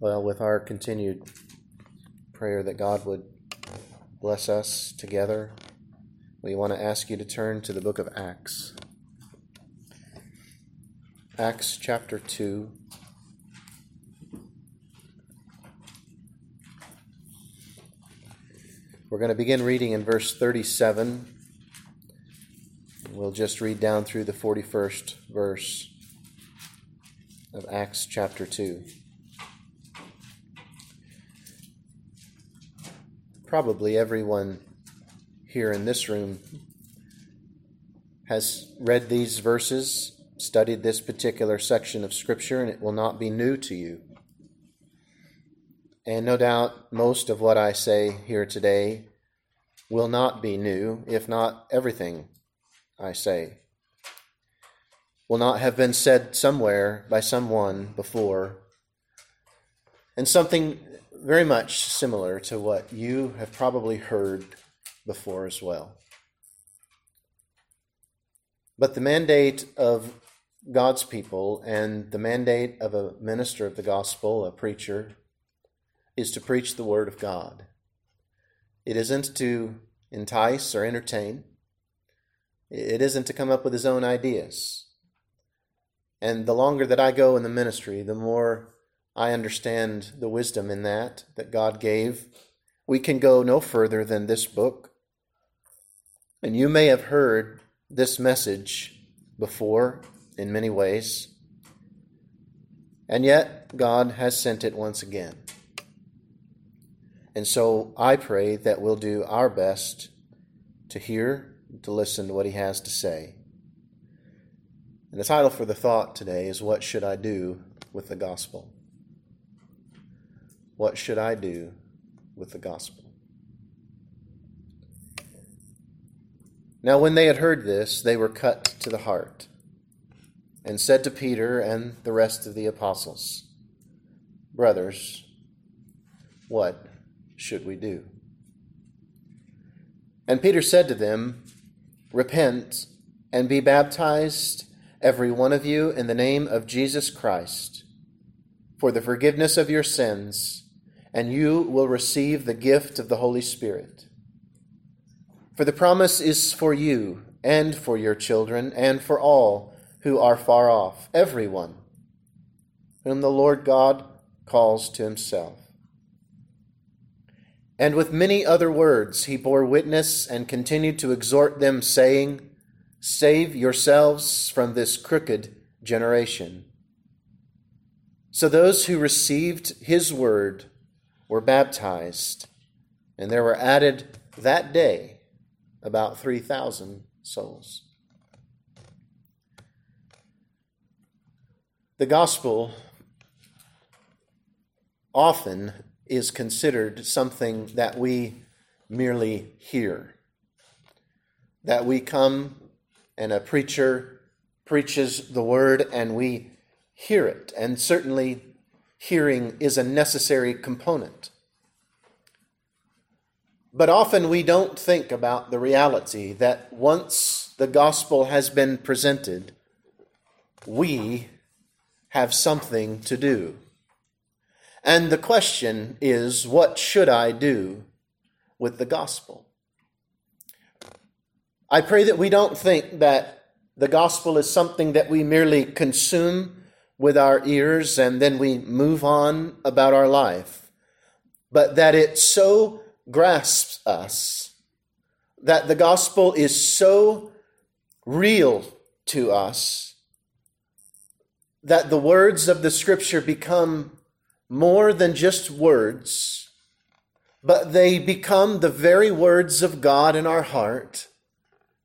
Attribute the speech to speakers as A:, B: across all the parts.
A: Well, with our continued prayer that God would bless us together, we want to ask you to turn to the book of Acts. Acts chapter 2. We're going to begin reading in verse 37. We'll just read down through the 41st verse of Acts chapter 2. Probably everyone here in this room has read these verses, studied this particular section of Scripture, and it will not be new to you. And no doubt most of what I say here today will not be new, if not everything I say will not have been said somewhere by someone before. And something very much similar to what you have probably heard before as well. But the mandate of God's people and the mandate of a minister of the gospel, a preacher, is to preach the word of God. It isn't to entice or entertain. It isn't to come up with his own ideas. And the longer that I go in the ministry, the more I understand the wisdom in that that God gave. We can go no further than this book. And you may have heard this message before in many ways. And yet, God has sent it once again. And so I pray that we'll do our best to hear, to listen to what He has to say. And the title for the thought today is What Should I Do with the Gospel? What should I do with the gospel? Now, when they had heard this, they were cut to the heart and said to Peter and the rest of the apostles, Brothers, what should we do? And Peter said to them, Repent and be baptized every one of you, in the name of Jesus Christ, for the forgiveness of your sins, and you will receive the gift of the Holy Spirit. For the promise is for you, and for your children, and for all who are far off, everyone whom the Lord God calls to himself. And with many other words he bore witness and continued to exhort them, saying, Save yourselves from this crooked generation. So those who received his word were baptized, and there were added that day about 3,000 souls. The gospel often is considered something that we merely hear, that we come and a preacher preaches the word and we hear it. And certainly, hearing is a necessary component. But often we don't think about the reality that once the gospel has been presented, we have something to do. And the question is, what should I do with the gospel? I pray that we don't think that the gospel is something that we merely consume with our ears and then we move on about our life, but that it so grasps us, that the gospel is so real to us, that the words of the scripture become more than just words, but they become the very words of God in our heart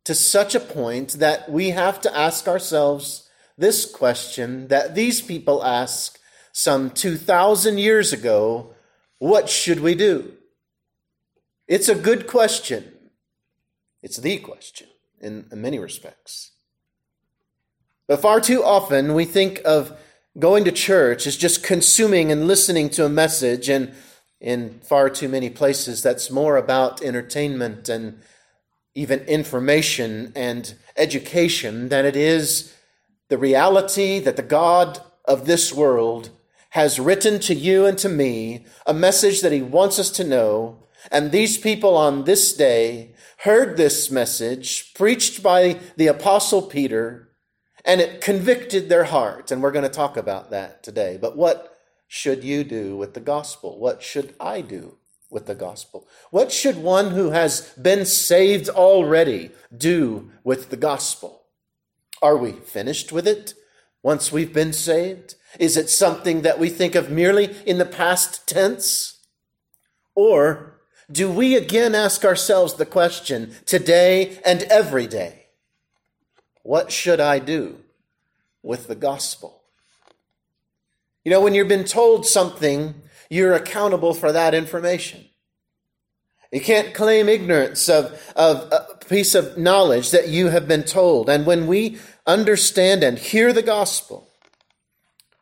A: to such a point that we have to ask ourselves this question that these people ask some 2,000 years ago what should we do? It's a good question. It's the question in many respects. But far too often we think of going to church as just consuming and listening to a message, and in far too many places that's more about entertainment and even information and education than it is the reality that the God of this world has written to you and to me a message that he wants us to know. And these people on this day heard this message preached by the apostle Peter and it convicted their hearts. And we're going to talk about that today. But what should you do with the gospel? What should I do with the gospel? What should one who has been saved already do with the gospel? Are we finished with it once we've been saved? Is it something that we think of merely in the past tense? Or do we again ask ourselves the question today and every day, what should I do with the gospel? You know, when you've been told something, you're accountable for that information. You can't claim ignorance of, of a piece of knowledge that you have been told. And when we understand and hear the gospel,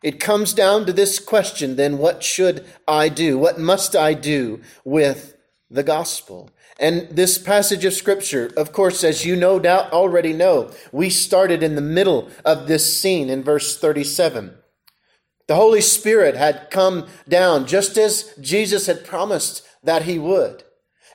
A: it comes down to this question then what should I do? What must I do with the gospel? And this passage of scripture, of course, as you no doubt already know, we started in the middle of this scene in verse 37. The Holy Spirit had come down just as Jesus had promised that he would.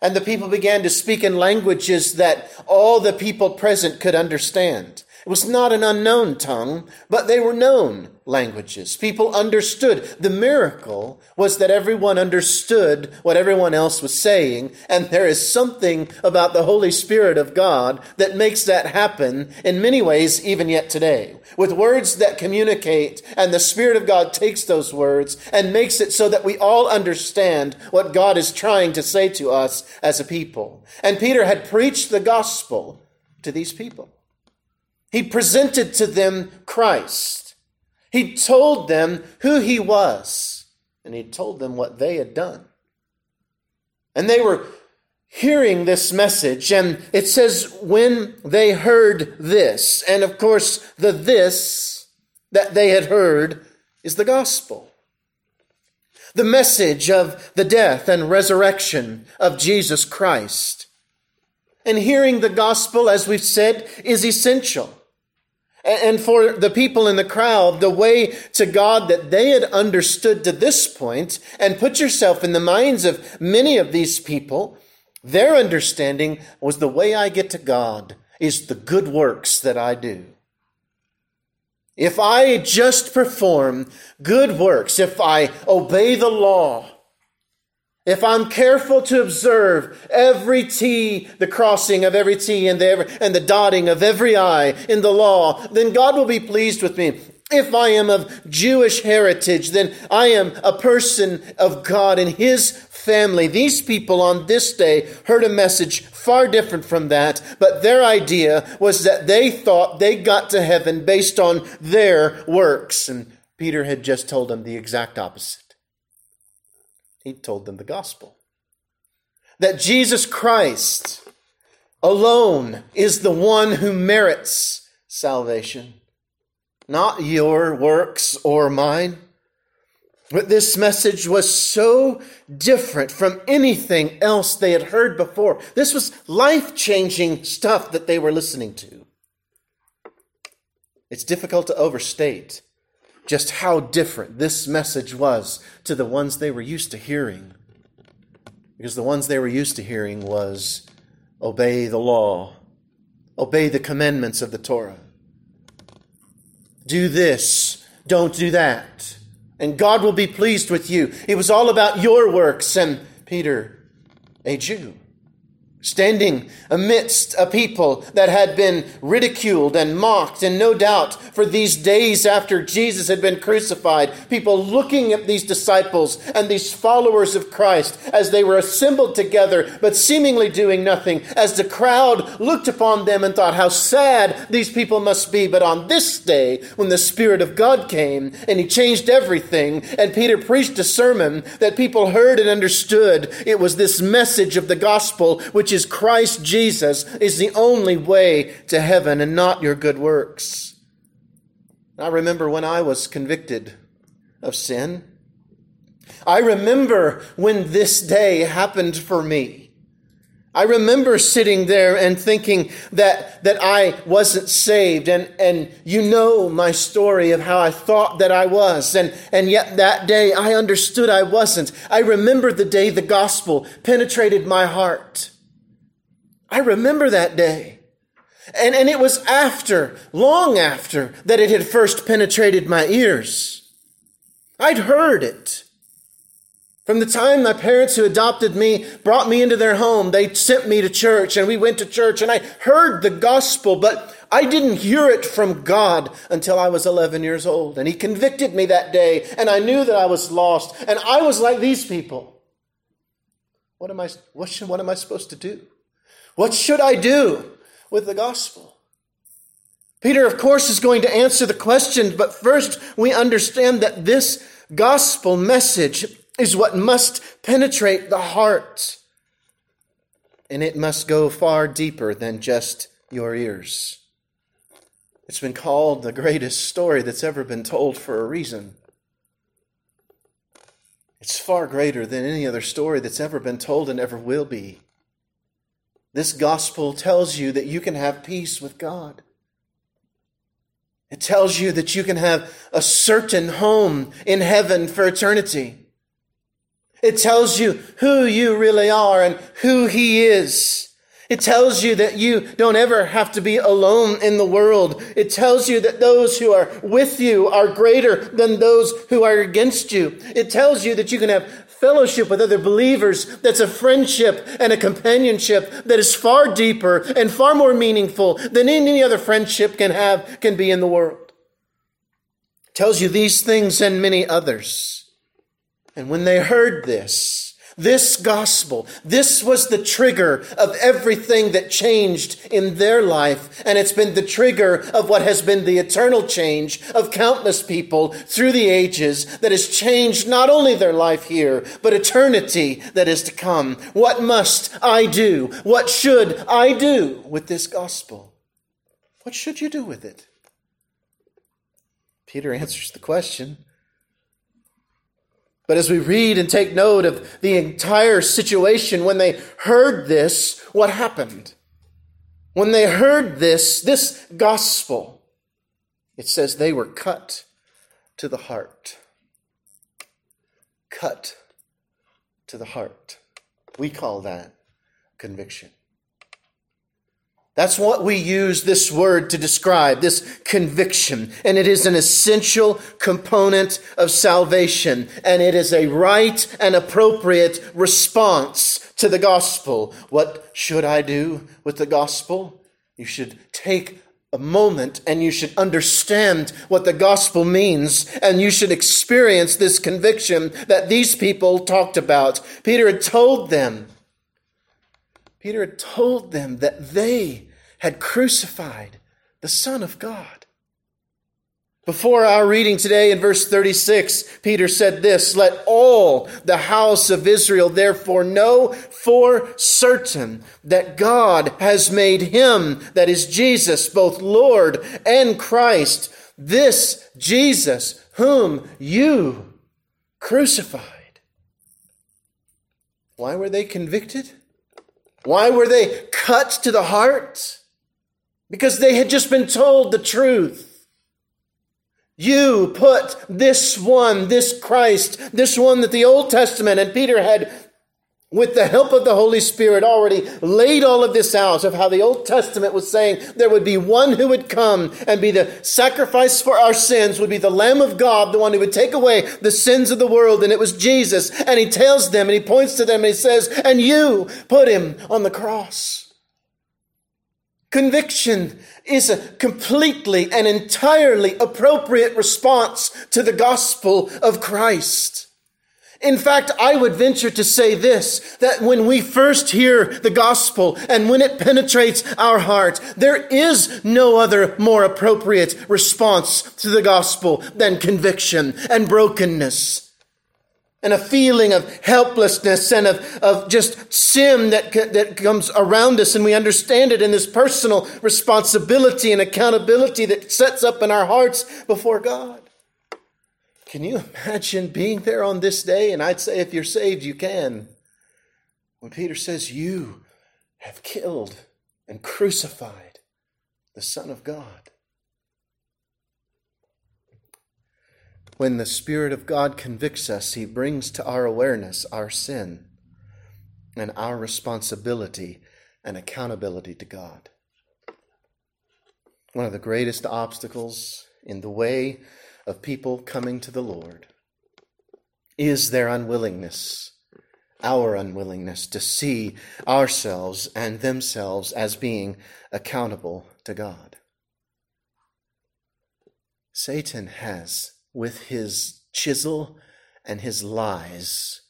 A: And the people began to speak in languages that all the people present could understand. It was not an unknown tongue, but they were known languages. People understood. The miracle was that everyone understood what everyone else was saying, and there is something about the Holy Spirit of God that makes that happen in many ways, even yet today. With words that communicate, and the Spirit of God takes those words and makes it so that we all understand what God is trying to say to us as a people. And Peter had preached the gospel to these people. He presented to them Christ. He told them who he was, and he told them what they had done. And they were hearing this message, and it says, when they heard this, and of course, the this that they had heard is the gospel. The message of the death and resurrection of Jesus Christ. And hearing the gospel, as we've said, is essential. And for the people in the crowd, the way to God that they had understood to this point, and put yourself in the minds of many of these people, their understanding was the way I get to God is the good works that I do. If I just perform good works, if I obey the law, if I'm careful to observe every T, the crossing of every T and the, and the dotting of every I in the law, then God will be pleased with me. If I am of Jewish heritage, then I am a person of God and His family. These people on this day heard a message far different from that, but their idea was that they thought they got to heaven based on their works. And Peter had just told them the exact opposite. He told them the gospel. That Jesus Christ alone is the one who merits salvation, not your works or mine. But this message was so different from anything else they had heard before. This was life changing stuff that they were listening to. It's difficult to overstate just how different this message was to the ones they were used to hearing. Because the ones they were used to hearing was obey the law, obey the commandments of the Torah. Do this, don't do that. And God will be pleased with you. It was all about your works. And Peter, a Jew, standing amidst a people that had been ridiculed and mocked, and no doubt for these days after Jesus had been crucified, people looking at these disciples and these followers of Christ as they were assembled together, but seemingly doing nothing, as the crowd looked upon them and thought how sad these people must be. But on this day, when the Spirit of God came and He changed everything, and Peter preached a sermon that people heard and understood, it was this message of the gospel which is Christ Jesus, is the only way to heaven and not your good works. I remember when I was convicted of sin. I remember when this day happened for me. I remember sitting there and thinking that, that I wasn't saved. And, and you know my story of how I thought that I was. And, and yet that day I understood I wasn't. I remember the day the gospel penetrated my heart. I remember that day. And, and it was after, long after, that it had first penetrated my ears. I'd heard it. From the time my parents who adopted me brought me into their home, they sent me to church and we went to church and I heard the gospel, but I didn't hear it from God until I was 11 years old. And He convicted me that day and I knew that I was lost and I was like these people. What am I, what, should, what am I supposed to do? What should I do with the gospel? Peter, of course, is going to answer the question, but first we understand that this gospel message is what must penetrate the heart. And it must go far deeper than just your ears. It's been called the greatest story that's ever been told for a reason. It's far greater than any other story that's ever been told and ever will be. This gospel tells you that you can have peace with God. It tells you that you can have a certain home in heaven for eternity. It tells you who you really are and who He is. It tells you that you don't ever have to be alone in the world. It tells you that those who are with you are greater than those who are against you. It tells you that you can have fellowship with other believers that's a friendship and a companionship that is far deeper and far more meaningful than any other friendship can have, can be in the world. It tells you these things and many others. And when they heard this, this gospel, this was the trigger of everything that changed in their life. And it's been the trigger of what has been the eternal change of countless people through the ages that has changed not only their life here, but eternity that is to come. What must I do? What should I do with this gospel? What should you do with it? Peter answers the question but as we read and take note of the entire situation, when they heard this, what happened? When they heard this, this gospel, it says they were cut to the heart. Cut to the heart. We call that conviction. That's what we use this word to describe, this conviction. And it is an essential component of salvation. And it is a right and appropriate response to the gospel. What should I do with the gospel? You should take a moment and you should understand what the gospel means and you should experience this conviction that these people talked about. Peter had told them Peter had told them that they had crucified the Son of God. Before our reading today in verse 36, Peter said this, Let all the house of Israel therefore know for certain that God has made him, that is Jesus, both Lord and Christ, this Jesus whom you crucified. Why were they convicted? Why were they cut to the heart? Because they had just been told the truth. You put this one, this Christ, this one that the Old Testament and Peter had with the help of the Holy Spirit, already laid all of this out of how the Old Testament was saying there would be one who would come and be the sacrifice for our sins, would be the Lamb of God, the one who would take away the sins of the world, and it was Jesus. And he tells them and he points to them and he says, And you put him on the cross. Conviction is a completely and entirely appropriate response to the gospel of Christ. In fact, I would venture to say this, that when we first hear the gospel and when it penetrates our heart, there is no other more appropriate response to the gospel than conviction and brokenness and a feeling of helplessness and of, of just sin that, that comes around us. And we understand it in this personal responsibility and accountability that sets up in our hearts before God. Can you imagine being there on this day? And I'd say if you're saved, you can. When Peter says, You have killed and crucified the Son of God. When the Spirit of God convicts us, He brings to our awareness our sin and our responsibility and accountability to God. One of the greatest obstacles in the way of people coming to the Lord is their unwillingness, our unwillingness to see ourselves and themselves as being accountable to God. Satan has, with his chisel and his lies,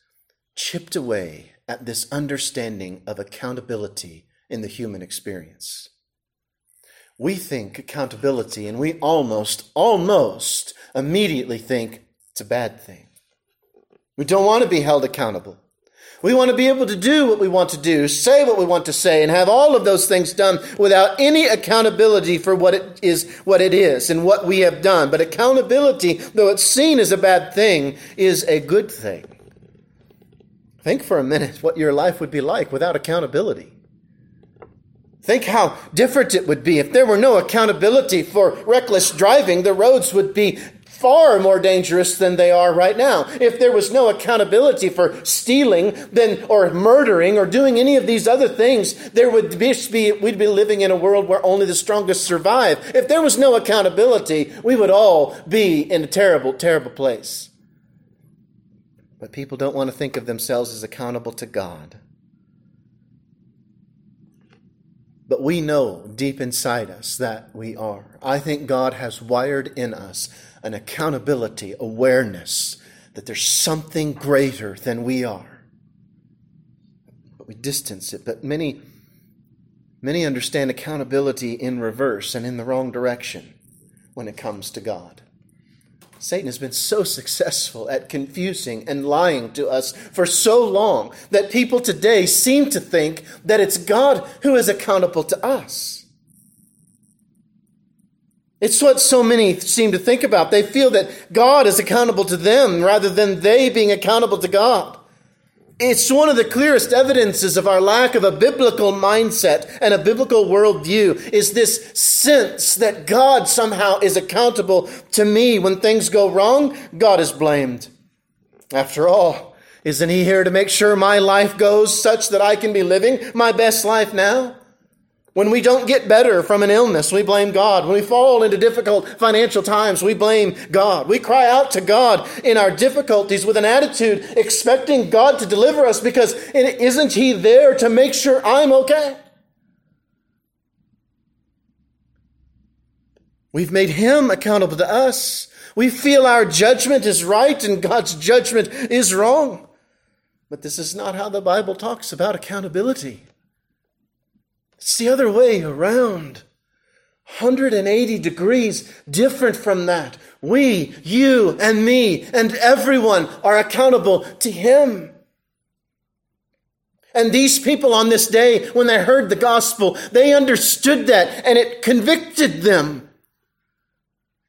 A: chipped away at this understanding of accountability in the human experience. We think accountability, and we almost, almost immediately think it's a bad thing. We don't want to be held accountable. We want to be able to do what we want to do, say what we want to say, and have all of those things done without any accountability for what it is, what it is, and what we have done. But accountability, though it's seen as a bad thing, is a good thing. Think for a minute what your life would be like without accountability. Think how different it would be if there were no accountability for reckless driving. The roads would be far more dangerous than they are right now. If there was no accountability for stealing, then or murdering or doing any of these other things, there would be we'd be living in a world where only the strongest survive. If there was no accountability, we would all be in a terrible, terrible place. But people don't want to think of themselves as accountable to God. But we know deep inside us that we are. I think God has wired in us an accountability, awareness that there's something greater than we are. But we distance it. But many, many understand accountability in reverse and in the wrong direction when it comes to God. Satan has been so successful at confusing and lying to us for so long that people today seem to think that it's God who is accountable to us. It's what so many seem to think about. They feel that God is accountable to them rather than they being accountable to God. It's one of the clearest evidences of our lack of a biblical mindset and a biblical worldview is this sense that God somehow is accountable to me. When things go wrong, God is blamed. After all, isn't He here to make sure my life goes such that I can be living my best life now? When we don't get better from an illness, we blame God. When we fall into difficult financial times, we blame God. We cry out to God in our difficulties with an attitude expecting God to deliver us because isn't He there to make sure I'm okay? We've made Him accountable to us. We feel our judgment is right and God's judgment is wrong. But this is not how the Bible talks about accountability. It's the other way around. 180 degrees different from that. We, you, and me, and everyone are accountable to Him. And these people on this day, when they heard the gospel, they understood that and it convicted them.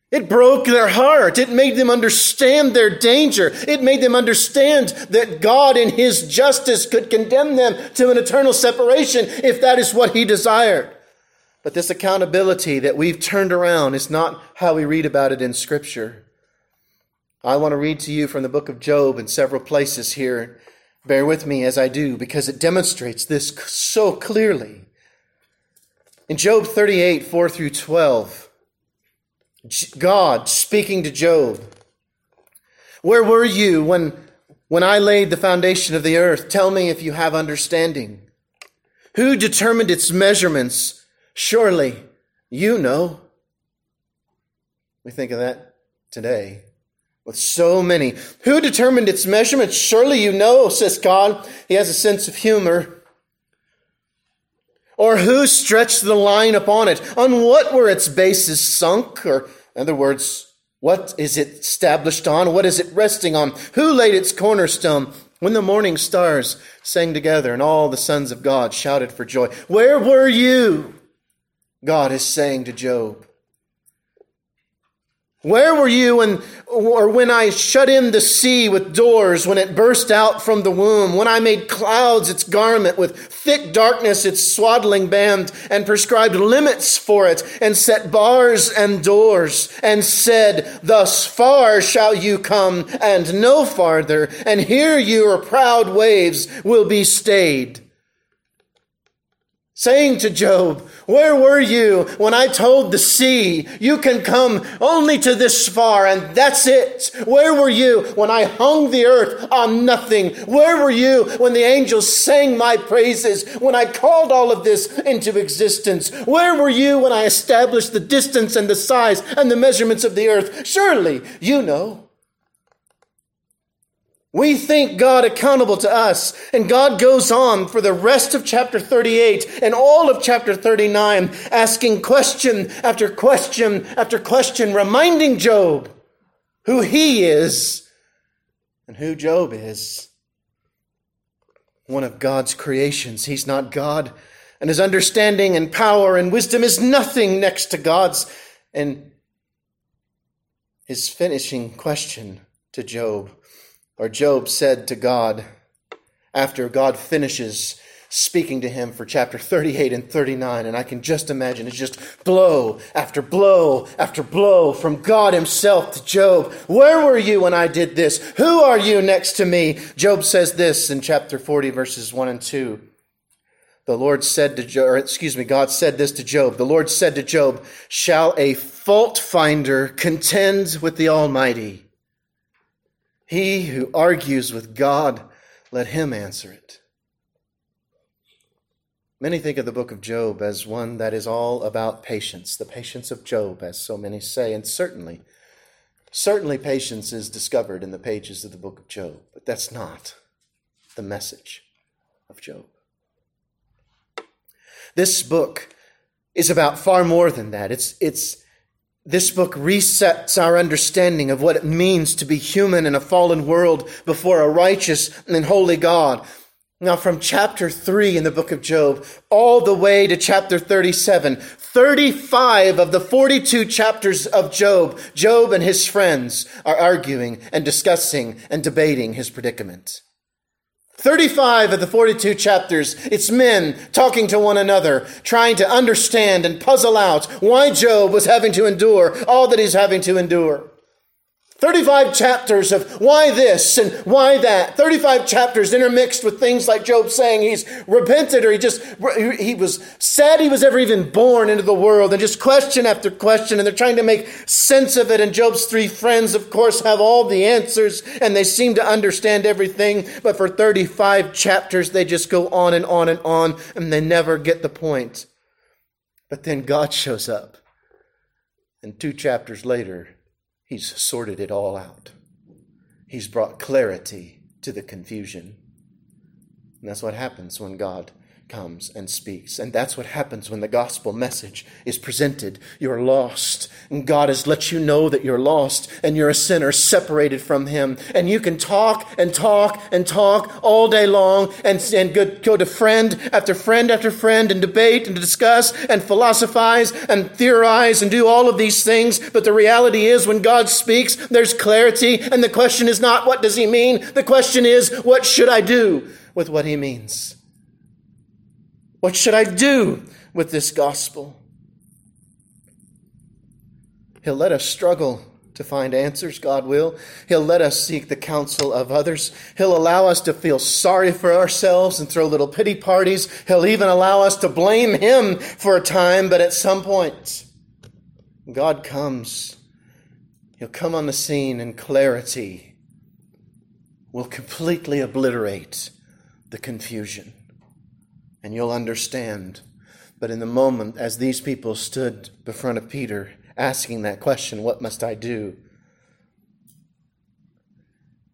A: It broke their heart. It made them understand their danger. It made them understand that God in His justice could condemn them to an eternal separation if that is what He desired. But this accountability that we've turned around is not how we read about it in Scripture. I want to read to you from the book of Job in several places here. Bear with me as I do because it demonstrates this so clearly. In Job 38, 4 through 12, God speaking to Job. Where were you when, when I laid the foundation of the earth? Tell me if you have understanding. Who determined its measurements? Surely you know. We think of that today with so many. Who determined its measurements? Surely you know, says God. He has a sense of humor. Or who stretched the line upon it? On what were its bases sunk? Or in other words, what is it established on? What is it resting on? Who laid its cornerstone? When the morning stars sang together and all the sons of God shouted for joy, Where were you? God is saying to Job. Where were you when, or when I shut in the sea with doors, when it burst out from the womb, when I made clouds its garment, with thick darkness its swaddling band, and prescribed limits for it, and set bars and doors, and said, Thus far shall you come, and no farther, and here your proud waves will be stayed saying to Job, Where were you when I told the sea, you can come only to this far and that's it? Where were you when I hung the earth on nothing? Where were you when the angels sang my praises, when I called all of this into existence? Where were you when I established the distance and the size and the measurements of the earth? Surely you know. We think God accountable to us. And God goes on for the rest of chapter 38 and all of chapter 39, asking question after question after question, reminding Job who he is and who Job is. One of God's creations. He's not God. And his understanding and power and wisdom is nothing next to God's. And his finishing question to Job or Job said to God, after God finishes speaking to him for chapter 38 and 39. And I can just imagine it's just blow after blow after blow from God himself to Job. Where were you when I did this? Who are you next to me? Job says this in chapter 40, verses 1 and 2. The Lord said to Job, or excuse me, God said this to Job. The Lord said to Job, Shall a fault finder contend with the Almighty? He who argues with God, let him answer it. Many think of the book of Job as one that is all about patience, the patience of Job, as so many say, and certainly, certainly patience is discovered in the pages of the book of Job, but that's not the message of Job. This book is about far more than that. It's, it's, this book resets our understanding of what it means to be human in a fallen world before a righteous and holy God. Now, from chapter 3 in the book of Job all the way to chapter 37, 35 of the 42 chapters of Job, Job and his friends are arguing and discussing and debating his predicament. 35 of the 42 chapters, it's men talking to one another, trying to understand and puzzle out why Job was having to endure all that he's having to endure. 35 chapters of why this and why that. 35 chapters intermixed with things like Job saying he's repented or he just, he was sad he was ever even born into the world and just question after question and they're trying to make sense of it. And Job's three friends, of course, have all the answers and they seem to understand everything. But for 35 chapters, they just go on and on and on and they never get the point. But then God shows up. And two chapters later, He's sorted it all out. He's brought clarity to the confusion. And that's what happens when God comes and speaks. And that's what happens when the gospel message is presented. You're lost. And God has let you know that you're lost and you're a sinner separated from Him. And you can talk and talk and talk all day long and, and go, go to friend after friend after friend and debate and discuss and philosophize and theorize and do all of these things. But the reality is when God speaks, there's clarity. And the question is not what does He mean? The question is what should I do with what He means? What should I do with this gospel? He'll let us struggle to find answers, God will. He'll let us seek the counsel of others. He'll allow us to feel sorry for ourselves and throw little pity parties. He'll even allow us to blame Him for a time, but at some point, God comes. He'll come on the scene and clarity will completely obliterate the confusion and you'll understand. But in the moment, as these people stood before of Peter, asking that question, What must I do?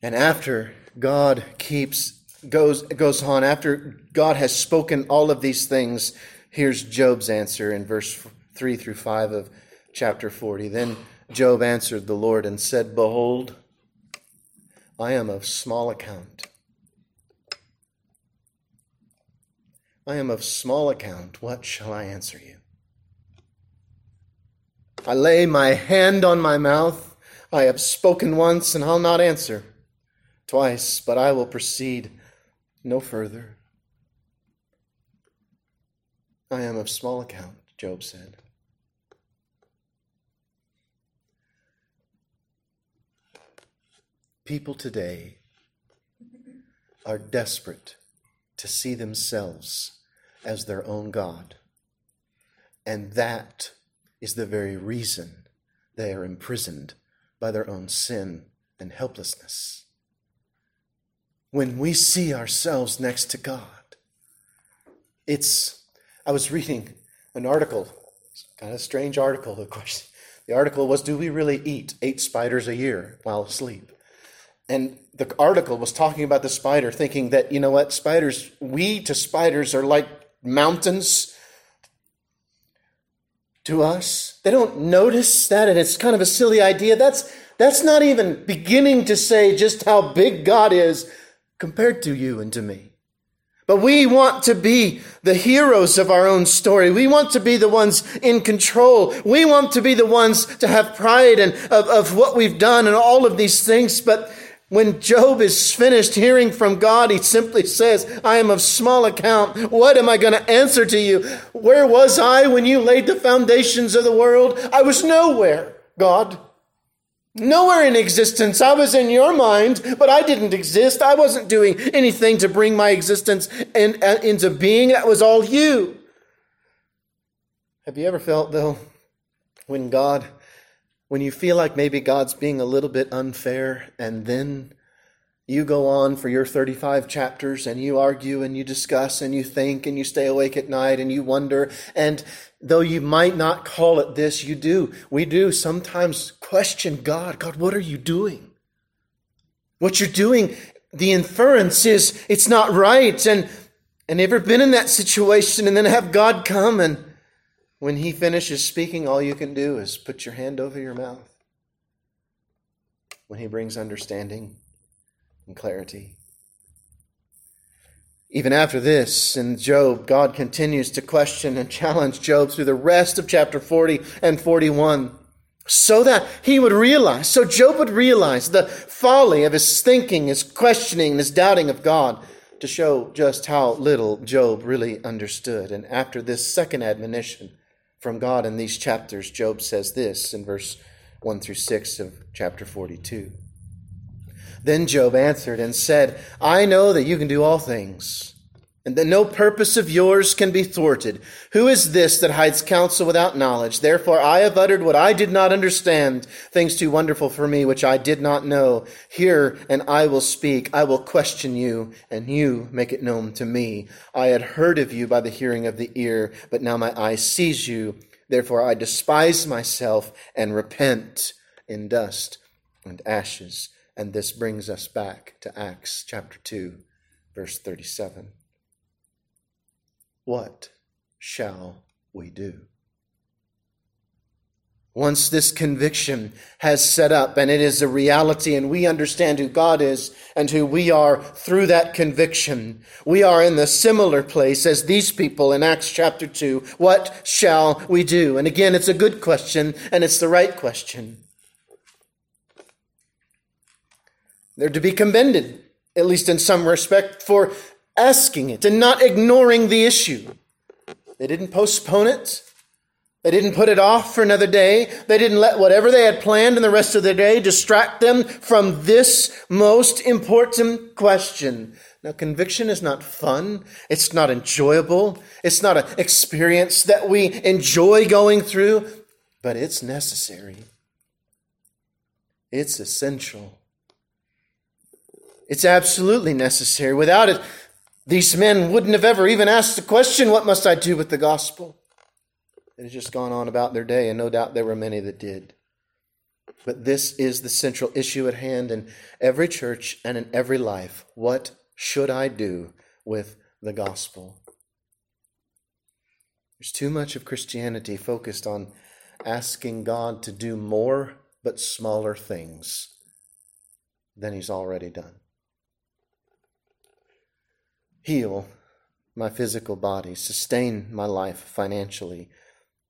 A: And after God keeps goes goes on, after God has spoken all of these things, here's Job's answer in verse three through five of chapter forty. Then Job answered the Lord and said, Behold, I am of small account. I am of small account. What shall I answer you? I lay my hand on my mouth. I have spoken once, and I'll not answer. Twice, but I will proceed no further. I am of small account, Job said. People today are desperate to see themselves as their own God. And that is the very reason they are imprisoned by their own sin and helplessness. When we see ourselves next to God, it's, I was reading an article, kind of strange article. of course. the article was, Do we really eat eight spiders a year while asleep? And the article was talking about the spider, thinking that, you know what, spiders, we to spiders are like mountains to us. They don't notice that, and it's kind of a silly idea. That's, that's not even beginning to say just how big God is compared to you and to me. But we want to be the heroes of our own story. We want to be the ones in control. We want to be the ones to have pride and of, of what we've done and all of these things. But when Job is finished hearing from God, he simply says, I am of small account. What am I going to answer to you? Where was I when you laid the foundations of the world? I was nowhere, God. Nowhere in existence. I was in your mind, but I didn't exist. I wasn't doing anything to bring my existence in, uh, into being. That was all you. Have you ever felt, though, when God when you feel like maybe God's being a little bit unfair, and then you go on for your 35 chapters and you argue and you discuss and you think and you stay awake at night and you wonder. And though you might not call it this, you do. We do sometimes question God God, what are you doing? What you're doing, the inference is it's not right. And, and ever been in that situation and then have God come and when he finishes speaking, all you can do is put your hand over your mouth. When he brings understanding and clarity. Even after this, in Job, God continues to question and challenge Job through the rest of chapter 40 and 41 so that he would realize, so Job would realize the folly of his thinking, his questioning, his doubting of God to show just how little Job really understood. And after this second admonition, from God in these chapters, Job says this in verse 1 through 6 of chapter 42. Then Job answered and said, I know that you can do all things and that no purpose of yours can be thwarted. Who is this that hides counsel without knowledge? Therefore I have uttered what I did not understand, things too wonderful for me which I did not know. Hear, and I will speak. I will question you, and you make it known to me. I had heard of you by the hearing of the ear, but now my eye sees you. Therefore I despise myself and repent in dust and ashes. And this brings us back to Acts chapter 2, verse 37. What shall we do? Once this conviction has set up and it is a reality and we understand who God is and who we are through that conviction, we are in the similar place as these people in Acts chapter 2. What shall we do? And again, it's a good question and it's the right question. They're to be commended, at least in some respect, for asking it and not ignoring the issue. They didn't postpone it. They didn't put it off for another day. They didn't let whatever they had planned in the rest of the day distract them from this most important question. Now, conviction is not fun. It's not enjoyable. It's not an experience that we enjoy going through, but it's necessary. It's essential. It's absolutely necessary. Without it, these men wouldn't have ever even asked the question, What must I do with the gospel? They had just gone on about their day, and no doubt there were many that did. But this is the central issue at hand in every church and in every life. What should I do with the gospel? There's too much of Christianity focused on asking God to do more but smaller things than He's already done heal my physical body, sustain my life financially,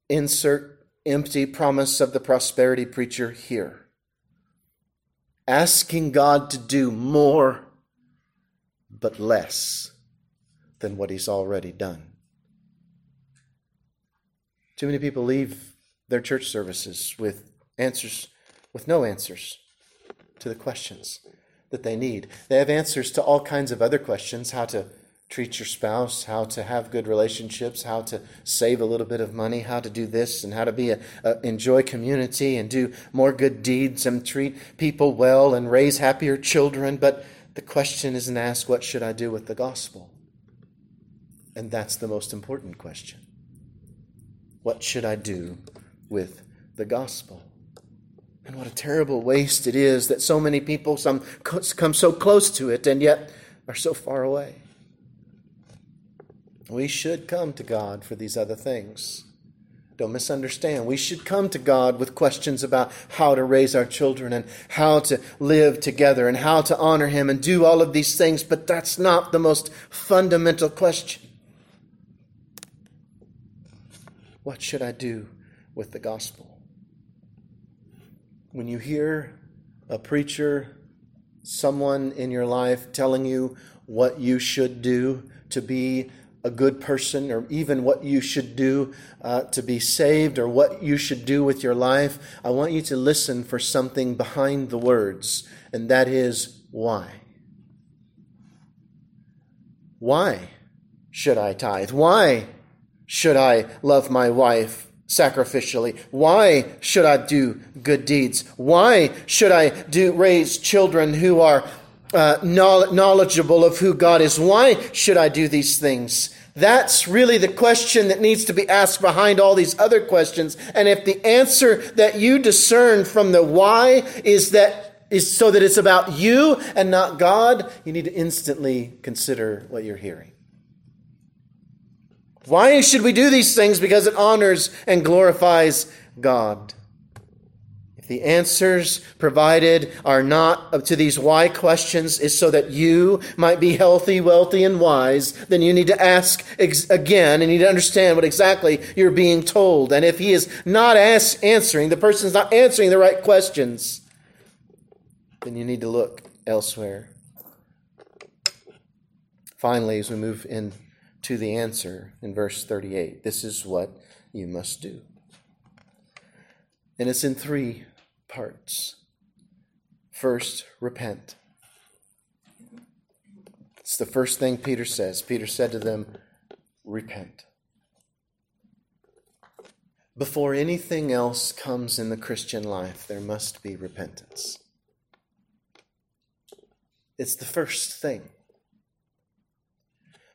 A: insert empty promise of the prosperity preacher here. Asking God to do more, but less than what He's already done. Too many people leave their church services with answers, with no answers to the questions that they need. They have answers to all kinds of other questions how to treat your spouse, how to have good relationships, how to save a little bit of money, how to do this, and how to be a, a, enjoy community and do more good deeds and treat people well and raise happier children. But the question isn't asked, what should I do with the gospel? And that's the most important question. What should I do with the gospel? And what a terrible waste it is that so many people some come so close to it and yet are so far away. We should come to God for these other things. Don't misunderstand. We should come to God with questions about how to raise our children and how to live together and how to honor Him and do all of these things, but that's not the most fundamental question. What should I do with the gospel? When you hear a preacher, someone in your life telling you what you should do to be a good person or even what you should do uh, to be saved or what you should do with your life, I want you to listen for something behind the words, and that is why. Why should I tithe? Why should I love my wife sacrificially? Why should I do good deeds? Why should I do raise children who are uh, knowledgeable of who God is. Why should I do these things? That's really the question that needs to be asked behind all these other questions. And if the answer that you discern from the why is that is so that it's about you and not God, you need to instantly consider what you're hearing. Why should we do these things? Because it honors and glorifies God. If the answers provided are not to these why questions is so that you might be healthy, wealthy, and wise, then you need to ask ex- again and you need to understand what exactly you're being told. And if he is not as- answering, the person's not answering the right questions, then you need to look elsewhere. Finally, as we move into the answer in verse 38, this is what you must do. And it's in three parts. First, repent. It's the first thing Peter says. Peter said to them, Repent. Before anything else comes in the Christian life, there must be repentance. It's the first thing.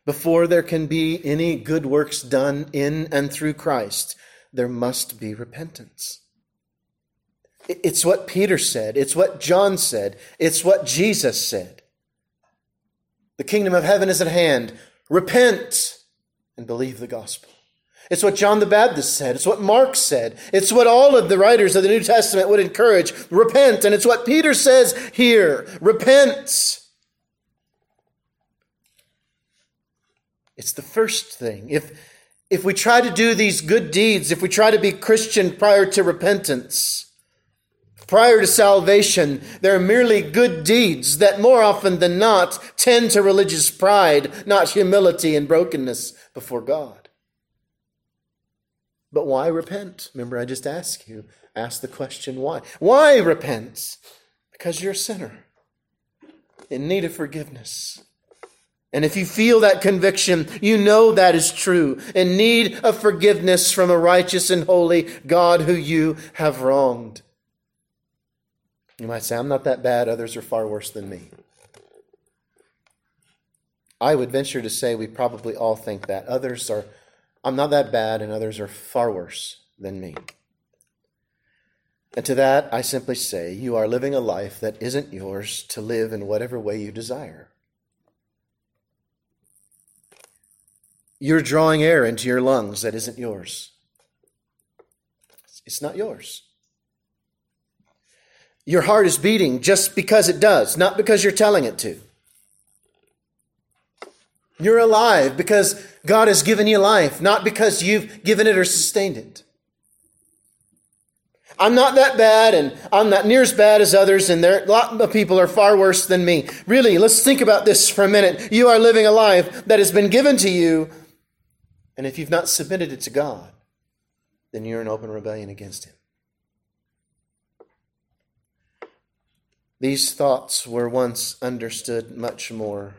A: Before there can be any good works done in and through Christ, there must be repentance. It's what Peter said. It's what John said. It's what Jesus said. The kingdom of heaven is at hand. Repent and believe the gospel. It's what John the Baptist said. It's what Mark said. It's what all of the writers of the New Testament would encourage. Repent. And it's what Peter says here. Repent. It's the first thing. If, if we try to do these good deeds, if we try to be Christian prior to repentance, Prior to salvation, they're merely good deeds that more often than not tend to religious pride, not humility and brokenness before God. But why repent? Remember, I just asked you, ask the question why. Why repent? Because you're a sinner in need of forgiveness. And if you feel that conviction, you know that is true, in need of forgiveness from a righteous and holy God who you have wronged. You might say, I'm not that bad, others are far worse than me. I would venture to say we probably all think that. Others are, I'm not that bad, and others are far worse than me. And to that, I simply say, you are living a life that isn't yours to live in whatever way you desire. You're drawing air into your lungs that isn't yours. It's not yours. Your heart is beating just because it does, not because you're telling it to. You're alive because God has given you life, not because you've given it or sustained it. I'm not that bad and I'm not near as bad as others and there a lot of people are far worse than me. Really, let's think about this for a minute. You are living a life that has been given to you and if you've not submitted it to God, then you're in open rebellion against him. These thoughts were once understood much more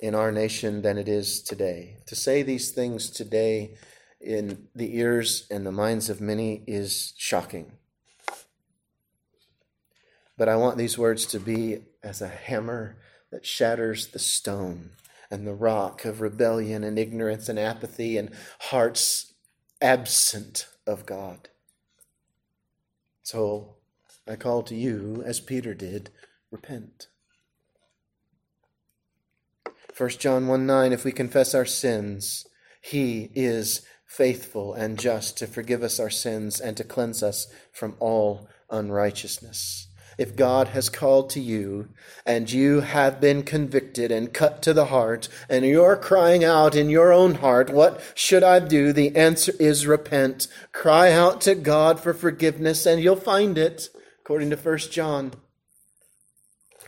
A: in our nation than it is today. To say these things today in the ears and the minds of many is shocking. But I want these words to be as a hammer that shatters the stone and the rock of rebellion and ignorance and apathy and hearts absent of God. So I call to you, as Peter did, repent. 1 John 1 9, if we confess our sins, he is faithful and just to forgive us our sins and to cleanse us from all unrighteousness. If God has called to you and you have been convicted and cut to the heart and you're crying out in your own heart, what should I do? The answer is repent. Cry out to God for forgiveness and you'll find it, according to 1 John.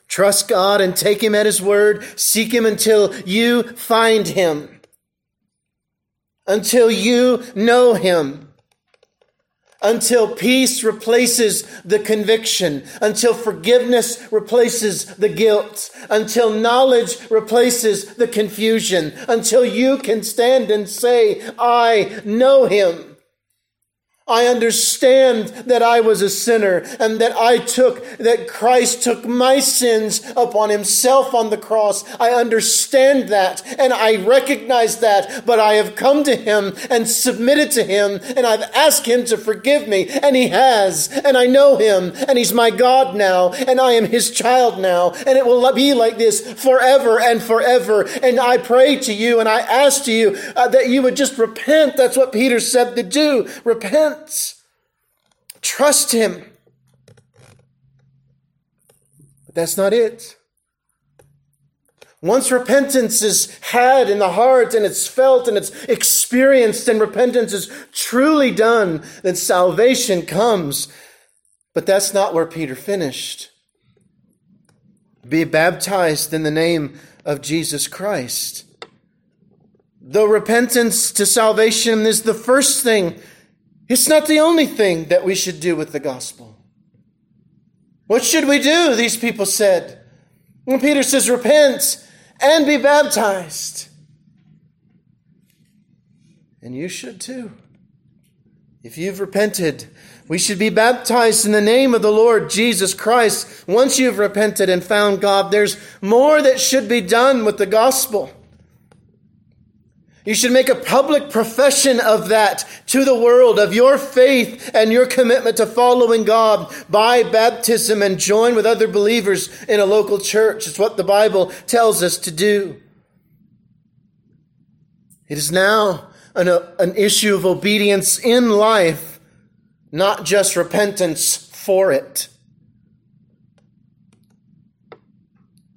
A: Trust God and take Him at His word. Seek Him until you find Him. Until you know Him until peace replaces the conviction, until forgiveness replaces the guilt, until knowledge replaces the confusion, until you can stand and say, I know him. I understand that I was a sinner and that I took, that Christ took my sins upon himself on the cross. I understand that and I recognize that, but I have come to him and submitted to him and I've asked him to forgive me and he has and I know him and he's my God now and I am his child now and it will be like this forever and forever. And I pray to you and I ask to you uh, that you would just repent. That's what Peter said to do. Repent Trust Him. But that's not it. Once repentance is had in the heart and it's felt and it's experienced and repentance is truly done, then salvation comes. But that's not where Peter finished. Be baptized in the name of Jesus Christ. Though repentance to salvation is the first thing it's not the only thing that we should do with the gospel. What should we do? These people said. And Peter says, Repent and be baptized. And you should too. If you've repented, we should be baptized in the name of the Lord Jesus Christ. Once you've repented and found God, there's more that should be done with the gospel. You should make a public profession of that to the world, of your faith and your commitment to following God by baptism and join with other believers in a local church. It's what the Bible tells us to do. It is now an, an issue of obedience in life, not just repentance for it.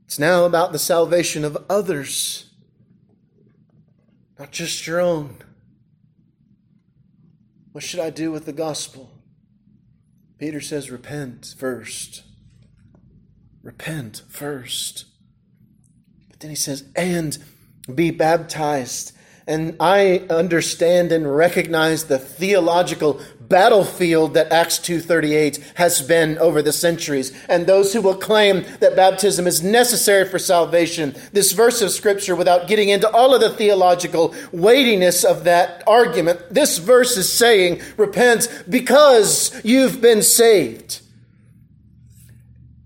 A: It's now about the salvation of others not just your own. What should I do with the gospel? Peter says, repent first. Repent first. But then he says, and be baptized. And I understand and recognize the theological battlefield that Acts 2:38 has been over the centuries and those who will claim that baptism is necessary for salvation this verse of scripture without getting into all of the theological weightiness of that argument this verse is saying repent because you've been saved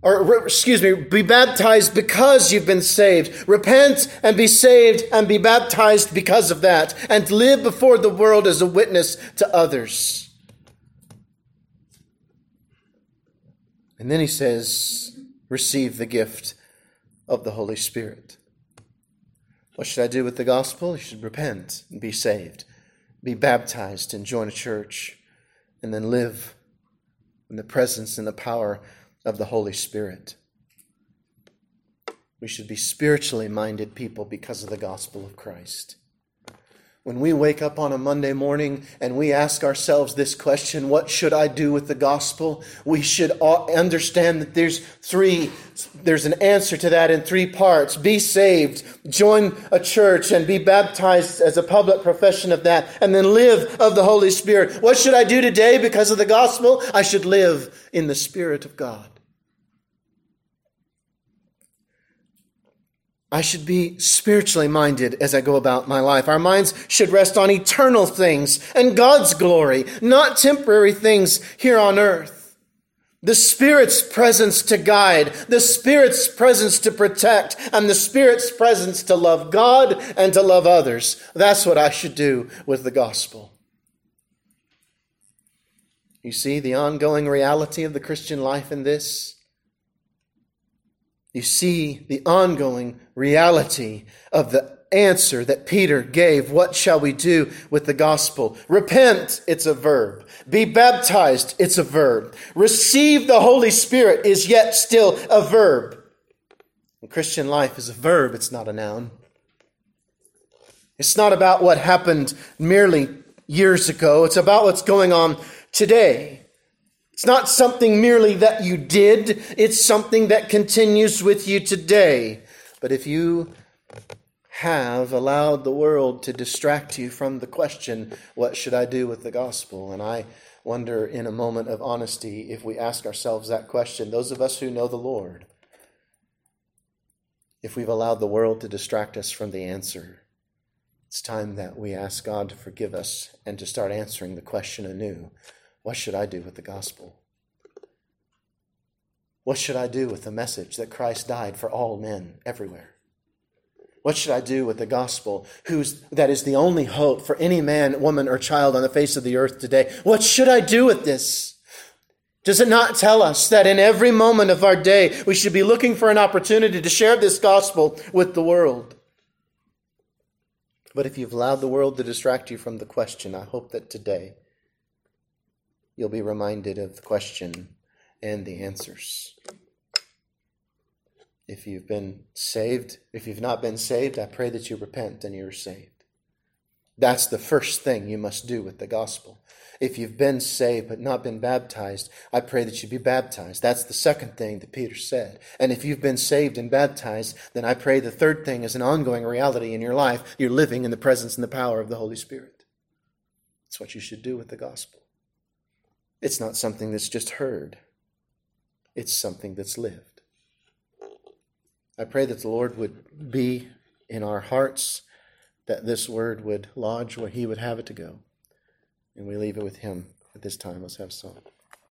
A: or excuse me, be baptized because you've been saved. Repent and be saved and be baptized because of that and live before the world as a witness to others. And then he says, receive the gift of the Holy Spirit. What should I do with the gospel? You should repent and be saved, be baptized and join a church, and then live in the presence and the power of the Holy Spirit. We should be spiritually minded people because of the gospel of Christ. When we wake up on a Monday morning and we ask ourselves this question, what should I do with the gospel? We should understand that there's three, there's an answer to that in three parts. Be saved, join a church and be baptized as a public profession of that, and then live of the Holy Spirit. What should I do today because of the gospel? I should live in the Spirit of God. I should be spiritually minded as I go about my life. Our minds should rest on eternal things and God's glory, not temporary things here on earth. The Spirit's presence to guide, the Spirit's presence to protect, and the Spirit's presence to love God and to love others. That's what I should do with the gospel. You see the ongoing reality of the Christian life in this? You see the ongoing reality of the answer that Peter gave. What shall we do with the gospel? Repent, it's a verb. Be baptized, it's a verb. Receive the Holy Spirit is yet still a verb. And Christian life is a verb, it's not a noun. It's not about what happened merely years ago, it's about what's going on today. It's not something merely that you did, it's something that continues with you today. But if you have allowed the world to distract you from the question, What should I do with the gospel? And I wonder, in a moment of honesty, if we ask ourselves that question, those of us who know the Lord, if we've allowed the world to distract us from the answer, it's time that we ask God to forgive us and to start answering the question anew what should I do with the gospel? What should I do with the message that Christ died for all men everywhere? What should I do with the gospel who's, that is the only hope for any man, woman, or child on the face of the earth today? What should I do with this? Does it not tell us that in every moment of our day we should be looking for an opportunity to share this gospel with the world? But if you've allowed the world to distract you from the question, I hope that today you'll be reminded of the question and the answers. If you've been saved, if you've not been saved, I pray that you repent and you're saved. That's the first thing you must do with the gospel. If you've been saved but not been baptized, I pray that you be baptized. That's the second thing that Peter said. And if you've been saved and baptized, then I pray the third thing is an ongoing reality in your life. You're living in the presence and the power of the Holy Spirit. That's what you should do with the gospel. It's not something that's just heard, it's something that's lived. I pray that the Lord would be in our hearts, that this word would lodge where He would have it to go. And we leave it with Him at this time. Let's have a song.